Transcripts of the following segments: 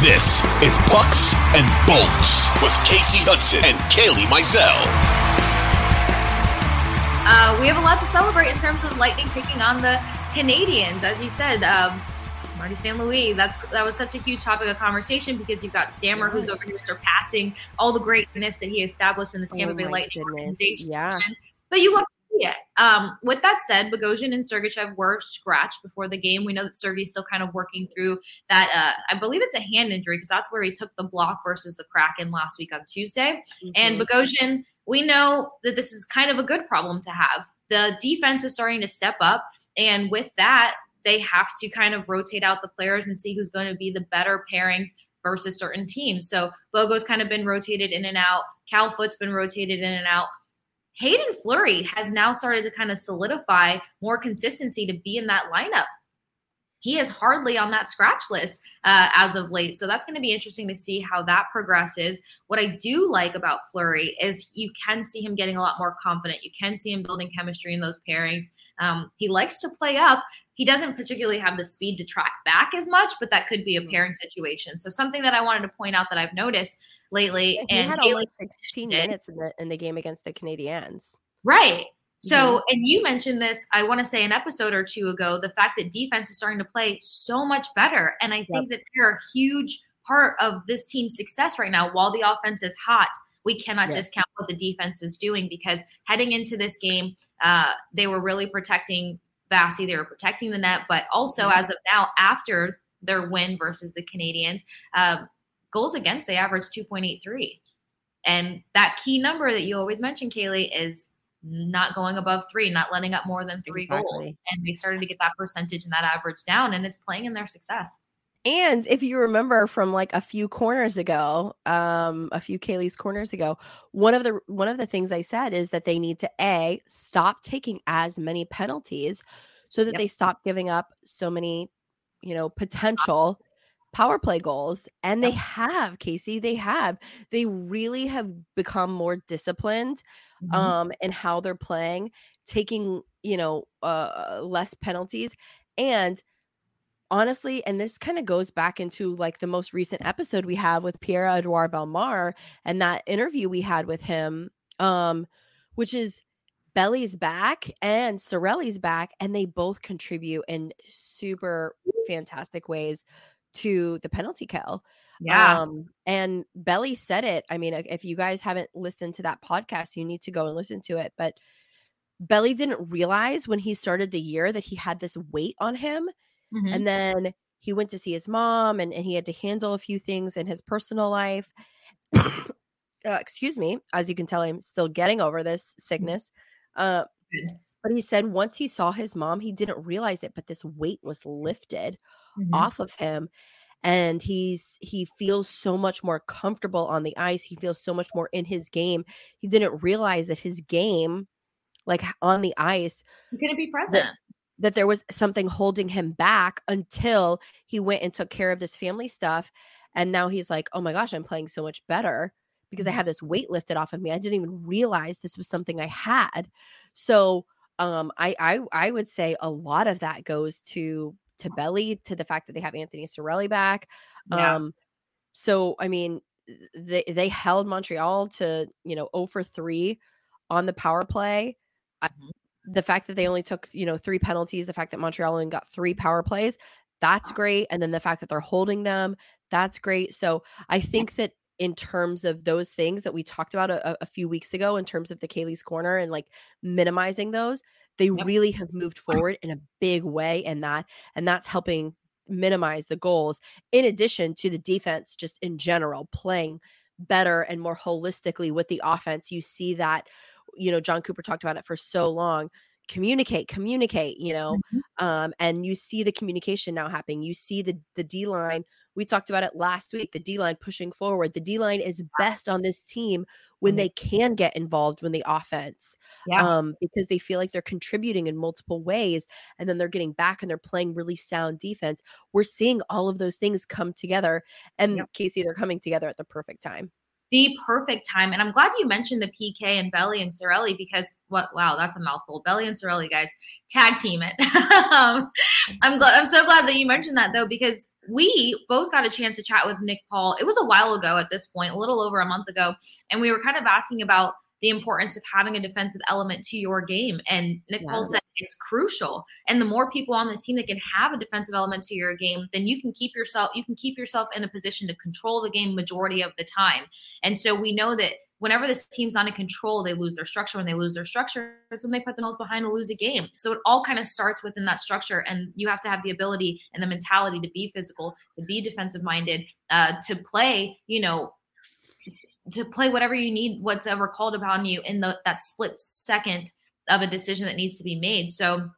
This is Pucks and Bolts with Kasey Hudson and Kailey Mizell. Uh, we have a lot to celebrate in terms of Lightning taking on the Canadiens. As you said, um, Marty St. Louis, that's that was such a huge topic of conversation because you've got Stammer who's over here surpassing all the greatness that he established in the Tampa Oh Bay Lightning goodness. organization. Yeah. But you love it. Um, with that said, Bogosian and Sergachev were scratched before the game. We know that Sergey's still kind of working through that. Uh, I believe it's a hand injury because that's where he took the block versus the Kraken last week on Tuesday. And Mhm. Bogosian, we know that this is kind of a good problem to have. The defense is starting to step up. And with that, they have to kind of rotate out the players and see who's going to be the better pairings versus certain teams. So Bogo's kind of been rotated in and out. Cal Foote's been rotated in and out. Haydn Fleury has now started to kind of solidify more consistency to be in that lineup. He is hardly on that scratch list uh, as of late. So that's going to be interesting to see how that progresses. What I do like about Fleury is you can see him getting a lot more confident. You can see him building chemistry in those pairings. Um, he likes to play up. He doesn't particularly have the speed to track back as much, but that could be a pairing situation. So something that I wanted to point out that I've noticed lately, he and had Haley- almost 16 did. minutes in the in the game against the Canadiens, Right. So, and you mentioned this, I want to say an episode or two ago, the fact that defense is starting to play so much better. And I think that they're a huge part of this team's success right now. While the offense is hot, we cannot Yeah. discount what the defense is doing because heading into this game, uh, they were really protecting Bassey, they were protecting the net, but also Mhm. as of now, after their win versus the Canadiens, um, goals against they averaged 2.83. And that key number that you always mention, Kailey, is not going above three, not letting up more than three goals. And they started to get that percentage and that average down, and it's playing in their success. And if you remember from like a few corners ago, um, a few Kailey's corners ago, one of the one of the things I said is that they need to a stop taking as many penalties so that Yep. they stop giving up so many, you know, potential power play goals. And they have, Kasey, they have. They really have become more disciplined Mhm. um in how they're playing taking you know uh less penalties and honestly and this kind of goes back into like the most recent episode we have with Pierre Edouard Bellemare and that interview we had with him um which is Belly's back and Cirelli's back and they both contribute in super fantastic ways to the penalty kill yeah. um, and Belly said it. I mean, if you guys haven't listened to that podcast, you need to go and listen to it. But Belly didn't realize when he started the year that he had this weight on him. Mhm. And then he went to see his mom and, and he had to handle a few things in his personal life. uh, excuse me. As you can tell, I'm still getting over this sickness. Uh, but he said once he saw his mom, he didn't realize it, but this weight was lifted Mhm. off of him and he's he feels so much more comfortable on the ice he feels so much more in his game he didn't realize that his game like on the ice You couldn't be present. That there was something holding him back until he went and took care of this family stuff and now he's like oh my gosh i'm playing so much better because i have this weight lifted off of me i didn't even realize this was something i had so um i i, I would say a lot of that goes to to belly to the fact that they have anthony cirelli back Yeah. um so i mean they they held montreal to you know 0 for 3 on the power play I-. the fact that they only took you know three penalties the fact that montreal only got three power plays that's great and then the fact that they're holding them that's great. So i think that in terms of those things that we talked about a, a few weeks ago in terms of the Kailey's corner and like minimizing those they Yep. really have moved forward in a big way in that and that's helping minimize the goals in addition to the defense just in general playing better and more holistically with the offense. You see that you know Jon Cooper talked about it for so long communicate communicate you know mm-hmm. um and you see the communication now happening you see the the d line we talked about it last week the d line pushing forward the d line is best on this team when mm-hmm. they can get involved when the offense yeah. um because they feel like they're contributing in multiple ways and then they're getting back and they're playing really sound defense we're seeing all of those things come together and yep. kasey they're coming together at the perfect time the perfect time. And I'm glad you mentioned the PK and Belly and Cirelli because what wow, that's a mouthful. Belly and Cirelli, guys, tag team it. um, I'm glad I'm so glad that you mentioned that though, because we both got a chance to chat with Nick Paul. It was a while ago at this point, a little over a month ago, and we were kind of asking about the importance of having a defensive element to your game. And Nick yeah. Said it's crucial. And the more people on this team that can have a defensive element to your game, then you can keep yourself you can keep yourself in a position to control the game majority of the time. And so we know that whenever this team's not in control, they lose their structure. When they lose their structure, it's when they put themselves behind to lose a game. So it all kind of starts within that structure, and you have to have the ability and the mentality to be physical, to be defensive minded, uh, to play, you know, to play whatever you need, what's ever called upon you in the that split second of a decision that needs to be made. So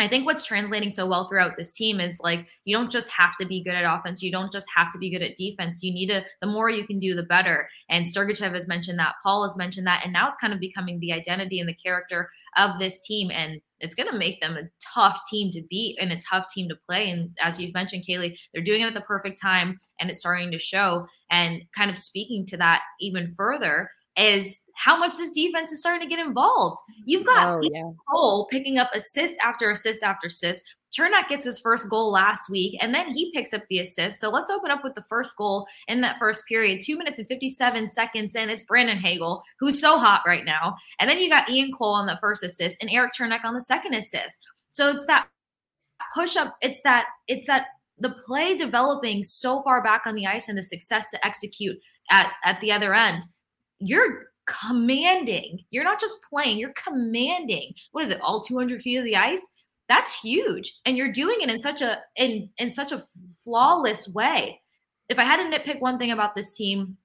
I think what's translating so well throughout this team is like you don't just have to be good at offense. You don't just have to be good at defense. You need to the more you can do, the better. And Sergachev has mentioned that. Paul has mentioned that, and now it's kind of becoming the identity and the character of this team. And it's going to make them a tough team to beat and a tough team to play. And as you've mentioned, Kailey, they're doing it at the perfect time, and it's starting to show. And kind of speaking to that even further is how much this defense is starting to get involved. You've got oh, yeah. Cole picking up assist after assist after assist. Cernak gets his first goal last week, and then he picks up the assist. So let's open up with the first goal in that first period. Two minutes and 57 seconds in. It's Brandon Hagel, who's so hot right now. And then you got Ian Cole on the first assist and Eric Cernak on the second assist. So it's that push up. It's that, it's that the play developing so far back on the ice and the success to execute at, at the other end you're commanding. You're not just playing, you're commanding. What is it? All 200 feet of the ice? That's huge. And you're doing it in such a in in such a flawless way. If I had to nitpick one thing about this team,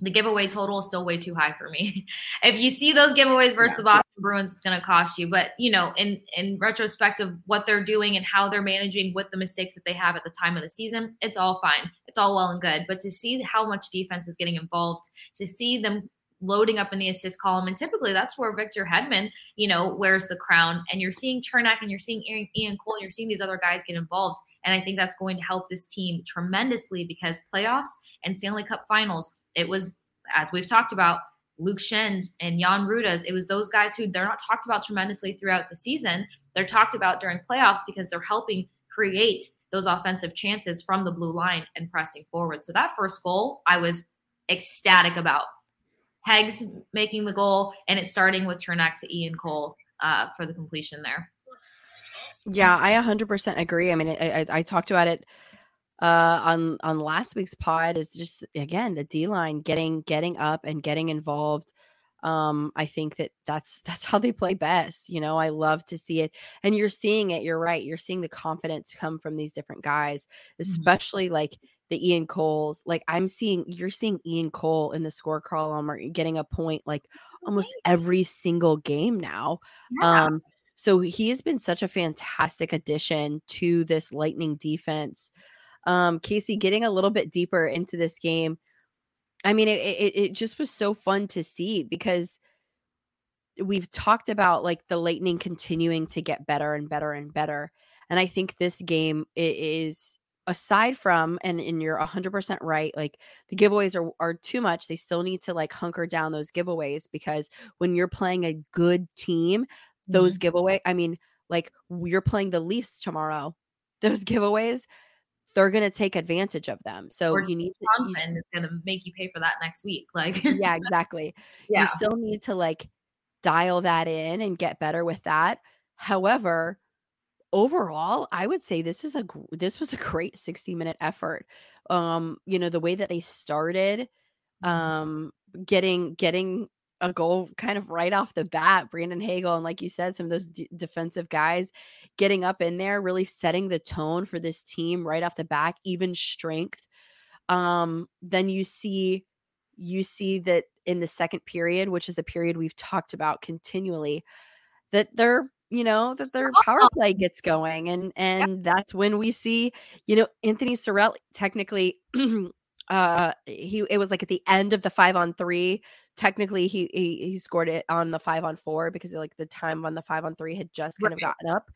the giveaway total is still way too high for me. if you see those giveaways versus yeah. the Boston Bruins, it's going to cost you. But you know, in in retrospect of what they're doing and how they're managing with the mistakes that they have at the time of the season, it's all fine. It's all well and good. But to see how much defense is getting involved, to see them loading up in the assist column, and typically that's where Victor Hedman, you know, wears the crown. And you're seeing Cernak and you're seeing Ian Cole, and you're seeing these other guys get involved. And I think that's going to help this team tremendously because playoffs and Stanley Cup Finals it was, as we've talked about, Luke Schenn's and Jan Rutta's. It was those guys who they're not talked about tremendously throughout the season. They're talked about during playoffs because they're helping create those offensive chances from the blue line and pressing forward. So that first goal, I was ecstatic about. Hegs making the goal, and it's starting with Cernak to Ian Cole uh, for the completion there. Yeah, I 100% agree. I mean, I, I, I talked about it uh, on on last week's pod is just again the D line getting getting up and getting involved. Um, I think that that's that's how they play best. You know, I love to see it, and you're seeing it. You're right. You're seeing the confidence come from these different guys, mm-hmm. especially mm-hmm. like the Ian Coles. Like I'm seeing, you're seeing Ian Cole in the score column or getting a point like almost every single game now. Yeah. Um, so he has been such a fantastic addition to this Lightning defense. Um, Kasey, getting a little bit deeper into this game, I mean, it, it, it just was so fun to see because we've talked about like the Lightning continuing to get better and better and better. And I think this game is aside from and, and you're 100% right like the giveaways are, are too much they still need to like hunker down those giveaways because when you're playing a good team those mm-hmm. giveaway i mean like you're playing the leafs tomorrow those giveaways they're going to take advantage of them. So or you need to, Johnson is going to make you pay for that next week. Like, yeah, exactly. yeah. You still need to like dial that in and get better with that. However, overall, I would say this is a this was a great 60 minute effort. Um, you know, the way that they started, mm-hmm. um, getting getting a goal kind of right off the bat. Brandon Hagel and like you said, some of those d- defensive guys getting up in there, really setting the tone for this team right off the back, even strength. Um, then you see you see that in the second period, which is a period we've talked about continually, that they're you know that their power play gets going and and yeah. that's when we see you know anthony cirelli technically uh he it was like at the end of the five on three technically he, he he scored it on the five on four because like the time on the five on three had just kind right. of gotten up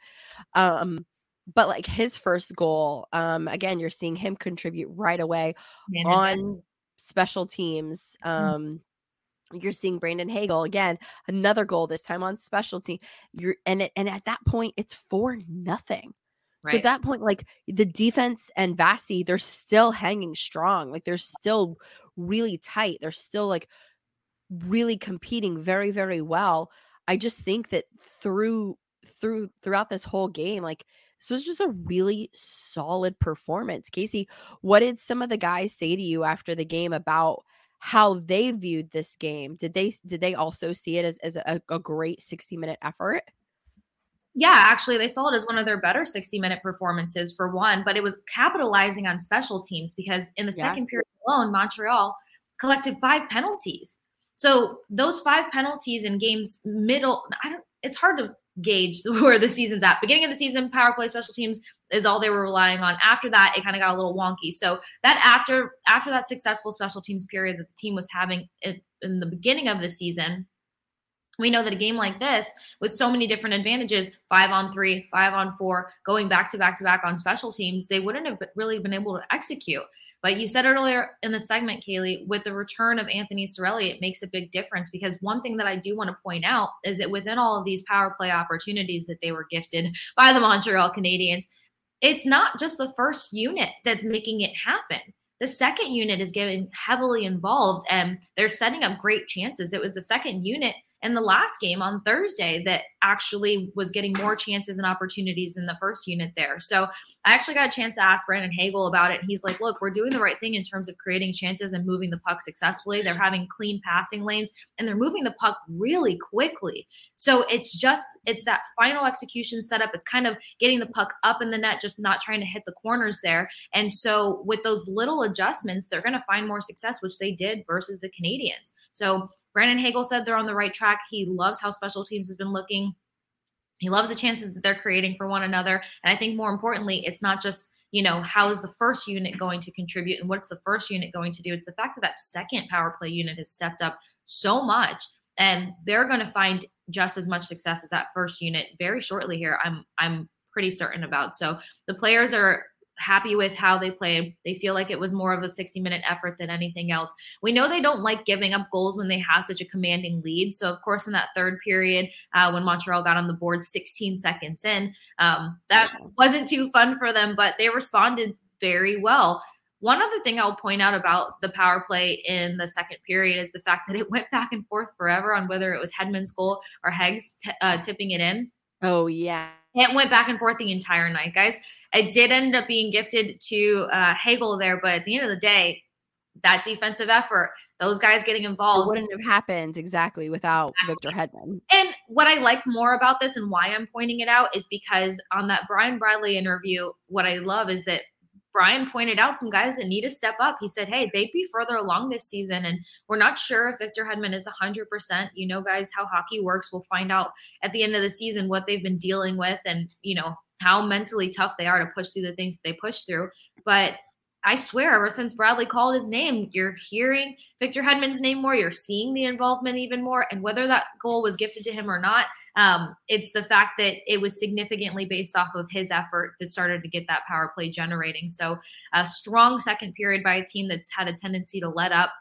um but like his first goal um again you're seeing him contribute right away Man, on special teams mm. um you're seeing Brandon Hagel again, another goal this time on specialty. You're and it, and at that point it's for nothing. Right. So at that point, like the defense and Vasi, they're still hanging strong. Like they're still really tight. They're still like really competing very, very well. I just think that through through throughout this whole game, like this was just a really solid performance. Kasey, what did some of the guys say to you after the game about how they viewed this game. Did they did they also see it as, as a, a great 60 minute effort? Yeah, actually, they saw it as one of their better 60 minute performances for one, but it was capitalizing on special teams because in the yeah. second period alone, Montreal collected five penalties. So those five penalties in games middle, I don't, it's hard to gauge where the season's at. Beginning of the season, power play, special teams, is all they were relying on. After that, it kind of got a little wonky. So that after after that successful special teams period that the team was having in the beginning of the season, we know that a game like this with so many different advantages five on three five on four going back to back to back on special teams they wouldn't have really been able to execute but you said earlier in the segment, Kailey, with the return of Anthony Cirelli, it makes a big difference because one thing that I do want to point out is that within all of these power play opportunities that they were gifted by the Montreal Canadiens, it's not just the first unit that's making it happen. The second unit is getting heavily involved and they're setting up great chances. It was the second unit in the last game on Thursday that actually was getting more chances and opportunities than the first unit there. So I actually got a chance to ask Brandon Hagel about it. He's like, look, we're doing the right thing in terms of creating chances and moving the puck successfully. They're mm-hmm. having clean passing lanes and they're moving the puck really quickly. So it's just, it's that final execution setup. It's kind of getting the puck up in the net, just not trying to hit the corners there. And so with those little adjustments, they're going to find more success, which they did versus the Canadiens. So Brandon Hagel said they're on the right track. He loves how special teams has been looking. He loves the chances that they're creating for one another. And I think more importantly, it's not just, you know, how is the first unit going to contribute and what's the first unit going to do? It's the fact that that second power play unit has stepped up so much and they're going to find just as much success as that first unit very shortly here. I'm I'm pretty certain about. So the players are happy with how they played. They feel like it was more of a 60 minute effort than anything else. We know they don't like giving up goals when they have such a commanding lead. So, of course, in that third period, uh, when Montreal got on the board 16 seconds in, um, that wasn't too fun for them, but they responded very well. One other thing I'll point out about the power play in the second period is the fact that it went back and forth forever on whether it was Hedman's goal or Heggs t- uh, tipping it in. Oh, yeah. It went back and forth the entire night, guys. It did end up being gifted to uh, Hagel there, but at the end of the day, that defensive effort, those guys getting involved it wouldn't have happened exactly without Victor Hedman. And what I like more about this and why I'm pointing it out is because on that Brian Bradley interview, what I love is that Brian pointed out some guys that need to step up. He said, Hey, they'd be further along this season, and we're not sure if Victor Hedman is 100%. You know, guys, how hockey works. We'll find out at the end of the season what they've been dealing with and, you know, how mentally tough they are to push through the things that they push through. But I swear, ever since Bradley called his name, you're hearing Victor Hedman's name more. You're seeing the involvement even more. And whether that goal was gifted to him or not, um, it's the fact that it was significantly based off of his effort that started to get that power play generating. So, a strong second period by a team that's had a tendency to let up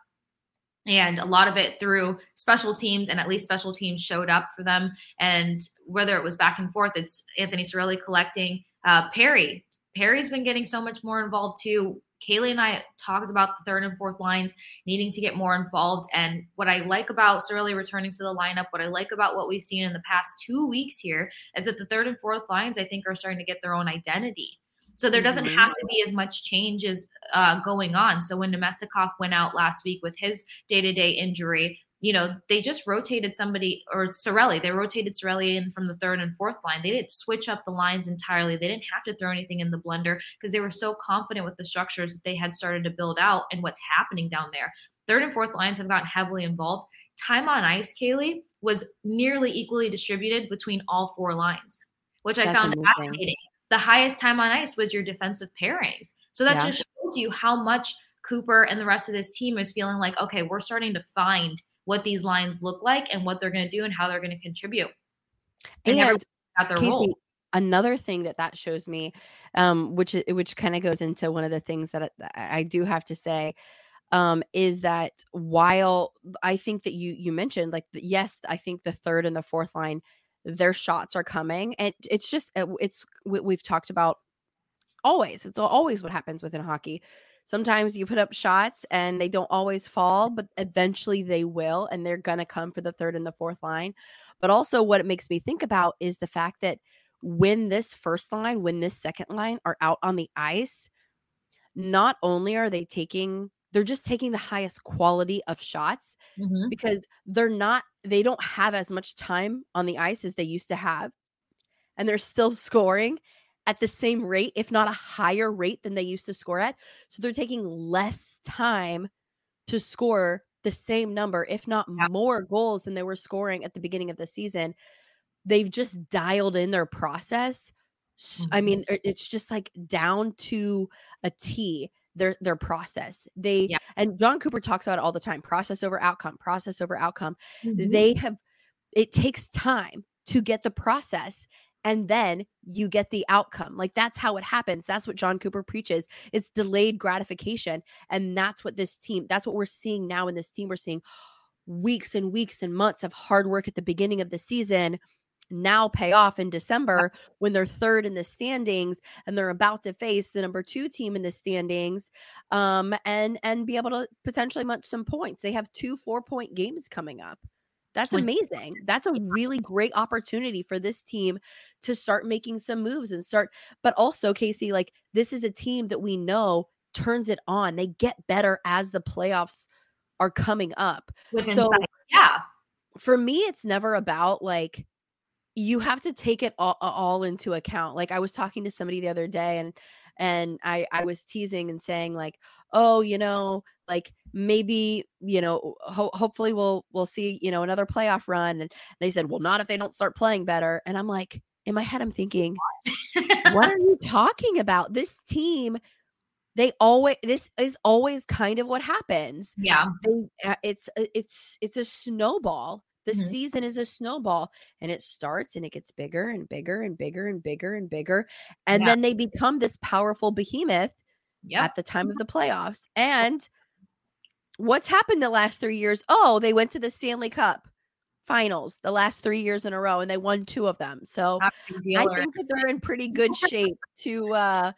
and a lot of it through special teams and at least special teams showed up for them and whether it was back and forth it's anthony Cirelli collecting uh, perry perry's been getting so much more involved too kailey and i talked about the third and fourth lines needing to get more involved and what i like about Cirelli returning to the lineup what i like about what we've seen in the past two weeks here is that the third and fourth lines i think are starting to get their own identity so there doesn't mm-hmm. have to be as much change as uh, going on. So when Namestnikov went out last week with his day to day injury, you know, they just rotated somebody or Cirelli. They rotated Cirelli in from the third and fourth line. They didn't switch up the lines entirely. They didn't have to throw anything in the blender because they were so confident with the structures that they had started to build out and what's happening down there. Third and fourth lines have gotten heavily involved. Time on ice, Kailey, was nearly equally distributed between all four lines, which I found amazing. fascinating. The highest time on ice was your defensive pairings. So that Yeah. just shows you how much Cooper and the rest of this team is feeling like, okay, we're starting to find what these lines look like and what they're going to do and how they're going to contribute. And everyone's their Kasey, role. another thing that that shows me, um, which which kind of goes into one of the things that I, I do have to say, um, is that while I think that you you mentioned like the, yes, I think the third and the fourth line, their shots are coming, and it's just uh, it's we- we've talked about always. It's always what happens within hockey. Sometimes you put up shots and they don't always fall, but eventually they will, and they're gonna come for the third and the fourth line. But also, what it makes me think about is the fact that when this first line, when this second line are out on the ice, not only are they taking, they're just taking the highest quality of shots Mhm. because they're not, they don't have as much time on the ice as they used to have. And they're still scoring at the same rate, if not a higher rate than they used to score at. So they're taking less time to score the same number, if not Yeah. more goals than they were scoring at the beginning of the season. They've just dialed in their process. I Mhm. mean, it's just like down to a T their their process. They Yeah. and Jon Cooper talks about it all the time, process over outcome, process over outcome. Mhm. They have it takes time to get the process and then you get the outcome. Like that's how it happens. That's what Jon Cooper preaches. It's delayed gratification. And that's what this team, that's what we're seeing now in this team. We're seeing weeks and weeks and months of hard work at the beginning of the season now pay off in December when they're third in the standings and they're about to face the number 2 team in the standings um and and be able to potentially munch some points. They have two 4-point games coming up. That's amazing. That's a really great opportunity for this team to start making some moves and start but also Kasey like this is a team that we know turns it on. They get better as the playoffs are coming up. With so- insight. Yeah. For me it's never about like you have to take it all, all into account. Like I was talking to somebody the other day and and I I was teasing and saying like, "Oh, you know, like maybe, you know, ho- hopefully we'll we'll see, you know, another playoff run." And they said, "Well, not if they don't start playing better." And I'm like, in my head I'm thinking, what are you talking about? This team they always this is always kind of what happens yeah. they uh, it's it's it's a snowball the Mhm. season is a snowball and it starts and it gets bigger and bigger and bigger and bigger and bigger and Yeah. then they become this powerful behemoth Yep. at the time of the playoffs and what's happened the last 3 years oh they went to the Stanley Cup finals the last 3 years in a row and they won two of them so Not a big deal I think that they're in pretty good shape to uh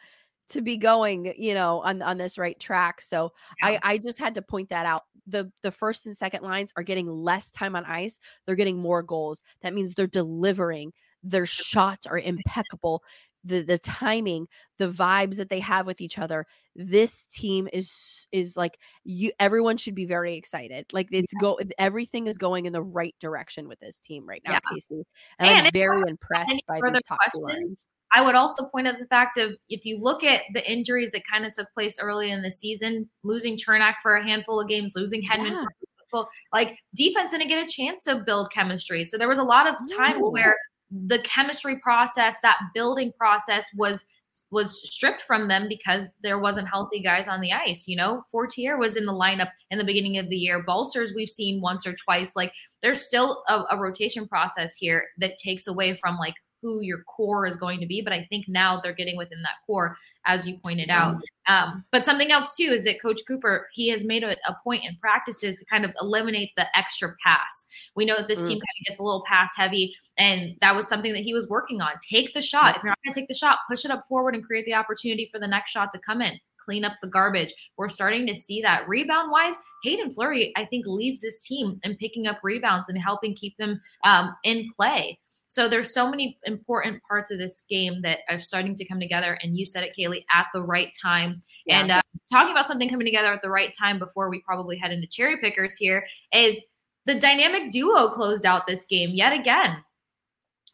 to be going, you know, on on this right track. So Yeah. I I just had to point that out. The the first and second lines are getting less time on ice. They're getting more goals. That means they're delivering. Their shots are impeccable. The the timing, the vibes that they have with each other. This team is is like you everyone should be very excited. Like it's go everything is going in the right direction with this team right now, Yeah. Kasey. And, And I'm very impressed by these top two lines. I would also point out the fact of if you look at the injuries that kind of took place early in the season, losing Cernak for a handful of games, losing Hedman Yeah. for like defense didn't get a chance to build chemistry. So there was a lot of times No. where the chemistry process, that building process was was stripped from them because there wasn't healthy guys on the ice. You know, Fortier was in the lineup in the beginning of the year. Balsers we've seen once or twice. Like there's still a, a rotation process here that takes away from like who your core is going to be. But I think now they're getting within that core, as you pointed out. Um, but something else too is that Coach Cooper he has made a, a point in practices to kind of eliminate the extra pass. We know that this Mm. team kind of gets a little pass heavy, and that was something that he was working on. Take the shot. If you're not going to take the shot, push it up forward and create the opportunity for the next shot to come in. Clean up the garbage. We're starting to see that rebound wise. Haydn Fleury, I think, leads this team in picking up rebounds and helping keep them um, in play. So there's so many important parts of this game that are starting to come together. And you said it, Kailey, at the right time. Yeah. And uh, talking about something coming together at the right time before we probably head into cherry pickers here is the dynamic duo closed out this game yet again.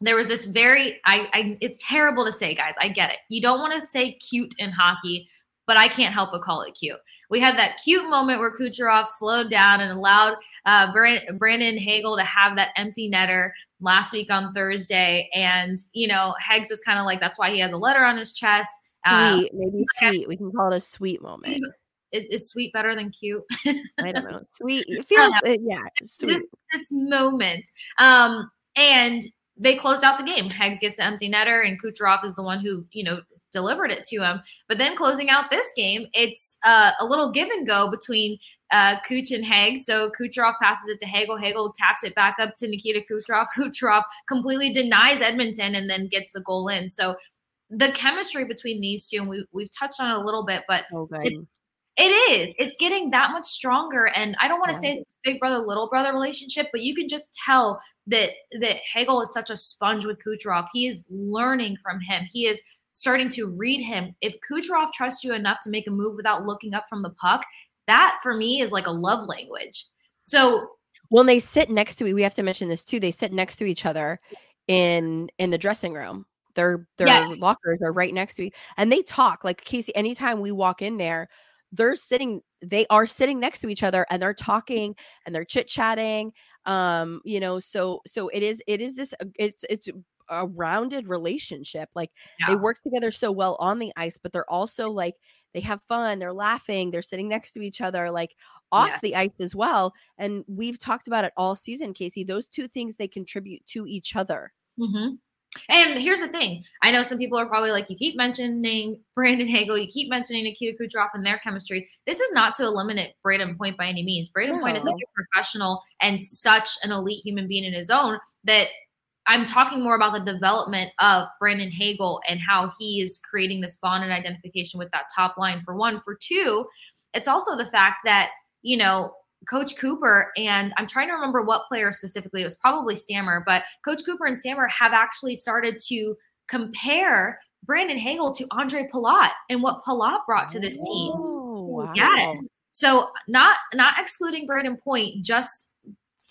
There was this very, I, I it's terrible to say, guys. I get it. You don't want to say cute in hockey, but I can't help but call it cute. We had that cute moment where Kucherov slowed down and allowed uh, Brandon Hagel to have that empty netter last week on Thursday. And, you know, Heggs was kind of like, that's why he has a letter on his chest. Uh, sweet, maybe sweet. We can call it a sweet moment. Is, is sweet better than cute? I don't know. Sweet. It feels, uh, yeah, sweet. This, this moment. Um, and they closed out the game. Heggs gets the empty netter, and Kucherov is the one who, you know, delivered it to him. But then closing out this game, it's uh, a little give and go between uh, Kuch and Hag. So Kucherov passes it to Hagel. Hagel taps it back up to Nikita Kucherov. Kucherov completely denies Edmonton and then gets the goal in. So the chemistry between these two, and we, we've touched on it a little bit, but it's, it is. It's getting that much stronger. And I don't want to say it's a big brother, little brother relationship, but you can just tell that that Hagel is such a sponge with Kucherov. He is learning from him. He is starting to read him. If Kucherov trusts you enough to make a move without looking up from the puck, that for me is like a love language. So when they sit next to we have to mention this too. They sit next to each other in in the dressing room. Their their yes. lockers are right next to me, and they talk like Kasey. Anytime we walk in there, they're sitting. They are sitting next to each other, and they're talking and they're chit chatting. Um, you know, so so it is it is this it's it's a rounded relationship. Like yeah. they work together so well on the ice, but they're also like they have fun, they're laughing, they're sitting next to each other, like off yes. the ice as well. And we've talked about it all season, Kasey. Those two things they contribute to each other. Mm-hmm. And here's the thing. I know some people are probably like, you keep mentioning Brandon Hagel, you keep mentioning Nikita Kucherov and their chemistry. This is not to eliminate Brayden Point by any means. Brayden no. Point is such a professional and such an elite human being in his own that I'm talking more about the development of Brandon Hagel and how he is creating this bond and identification with that top line for one. For two, it's also the fact that, you know, Coach Cooper and I'm trying to remember what player specifically, it was probably Stammer, but Coach Cooper and Stammer have actually started to compare Brandon Hagel to Andre Palat and what Palat brought to this team. Oh, wow. Yes. So not not excluding Brayden Point, just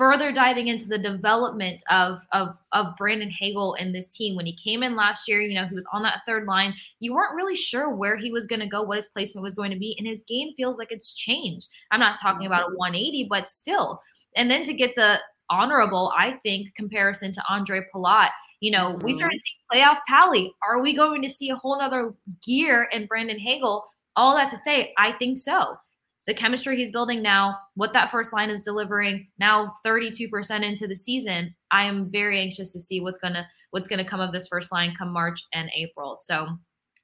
further diving into the development of of of Brandon Hagel and this team. When he came in last year, you know, he was on that third line. You weren't really sure where he was going to go, what his placement was going to be, and his game feels like it's changed. I'm not talking about a 180, but still. And then to get the honorable, I think, comparison to Andre Palat. You know, mm-hmm. we started seeing playoff Pally. Are we going to see a whole nother gear in Brandon Hagel? All that to say, I think so the chemistry he's building now, what that first line is delivering now 32% into the season, I am very anxious to see what's gonna what's gonna come of this first line come March and April. So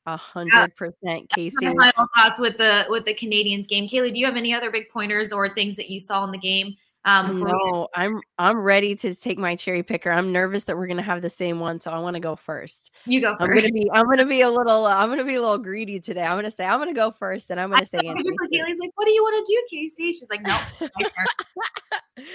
a hundred percent Kasey. Final thoughts with the with the Canadiens game. Kailey, do you have any other big pointers or things that you saw in the game um, no, I'm I'm ready to take my cherry picker. I'm nervous that we're gonna have the same one, so I want to go first. You go. i I'm gonna be I'm gonna be a little uh, I'm gonna be a little greedy today. I'm gonna say I'm gonna go first, and I'm gonna I say. Anthony Kailey's like, "What do you want to do, Kasey?" She's like, "No."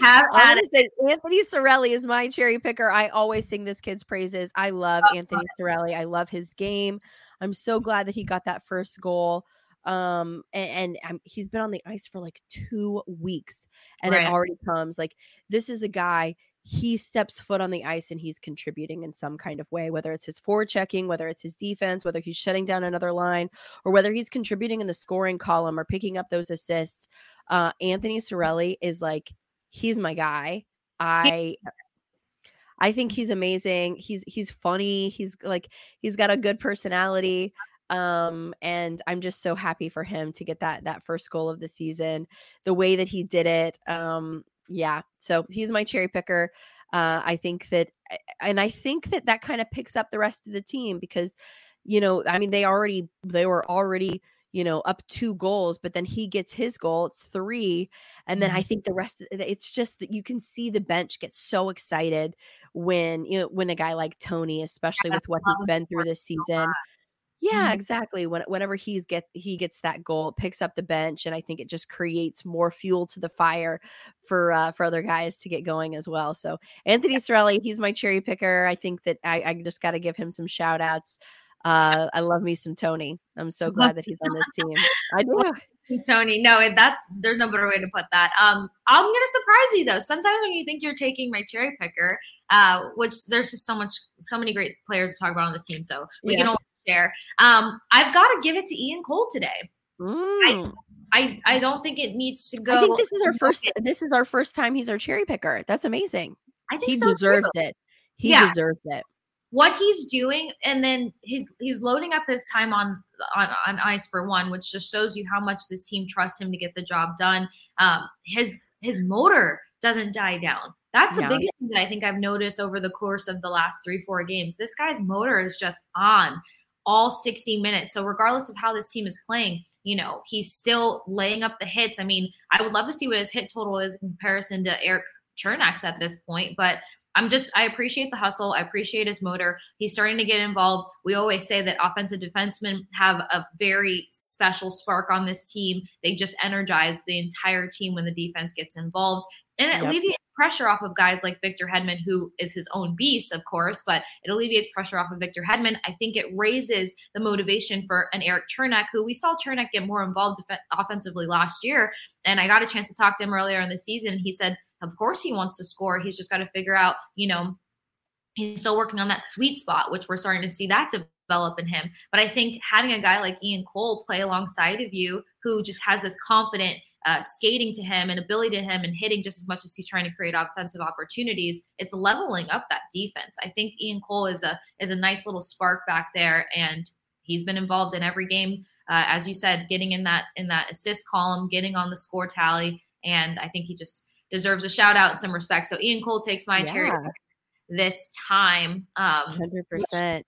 have at it. Anthony Cirelli is my cherry picker. I always sing this kid's praises. I love oh, Anthony Cirelli. I love his game. I'm so glad that he got that first goal um and, and um, he's been on the ice for like two weeks and right. it already comes like this is a guy he steps foot on the ice and he's contributing in some kind of way whether it's his forward checking whether it's his defense whether he's shutting down another line or whether he's contributing in the scoring column or picking up those assists uh anthony cirelli is like he's my guy i I think he's amazing. He's he's funny. He's like he's got a good personality. Um, and I'm just so happy for him to get that that first goal of the season, the way that he did it. Um, yeah, so he's my cherry picker. Uh, I think that, and I think that that kind of picks up the rest of the team because, you know, I mean, they already they were already you know up two goals, but then he gets his goal, it's three, and then I mm-hmm. think the rest of it's just that you can see the bench get so excited when you know when a guy like Tony, especially with what he's been through this season. Yeah, mm-hmm. exactly. When whenever he's get he gets that goal, it picks up the bench, and I think it just creates more fuel to the fire for uh, for other guys to get going as well. So Anthony Cirelli, he's my cherry picker. I think that I, I just got to give him some shout outs. Uh, I love me some Tony. I'm so glad that he's on this team. I do. Tony. No, that's there's no better way to put that. Um, I'm gonna surprise you though. Sometimes when you think you're taking my cherry picker, uh, which there's just so much, so many great players to talk about on this team, so we yeah. can only share. Um, I've got to give it to Ian Cole today. Mm. I, I, I don't think it needs to go. I think this is our first. This is our first time he's our cherry picker. That's amazing. I think he so deserves too. it. He yeah. deserves it what he's doing and then he's he's loading up his time on on, on ice for one which just shows you how much this team trusts him to get the job done um his his motor doesn't die down that's the yeah. biggest thing that i think i've noticed over the course of the last three four games this guy's motor is just on all 60 minutes so regardless of how this team is playing you know he's still laying up the hits i mean i would love to see what his hit total is in comparison to Eric Cernak's at this point but I'm just, I appreciate the hustle. I appreciate his motor. He's starting to get involved. We always say that offensive defensemen have a very special spark on this team. They just energize the entire team when the defense gets involved. And it yep. alleviates pressure off of guys like Victor Hedman, who is his own beast, of course, but it alleviates pressure off of Victor Hedman. I think it raises the motivation for an Eric Cernak, who we saw Cernak get more involved def- offensively last year. And I got a chance to talk to him earlier in the season. He said of course, he wants to score. He's just got to figure out, you know, he's still working on that sweet spot, which we're starting to see that develop in him. But I think having a guy like Ian Cole play alongside of you who just has this confident uh, skating to him and ability to him and hitting just as much as he's trying to create offensive opportunities, it's leveling up that defense. I think Ian Cole is a is a nice little spark back there, and he's been involved in every game. Uh, as you said, getting in that in that assist column, getting on the score tally, and I think he just deserves a shout out in some respect. So Ian Cole takes my yeah. cherry this time. Um, 100%.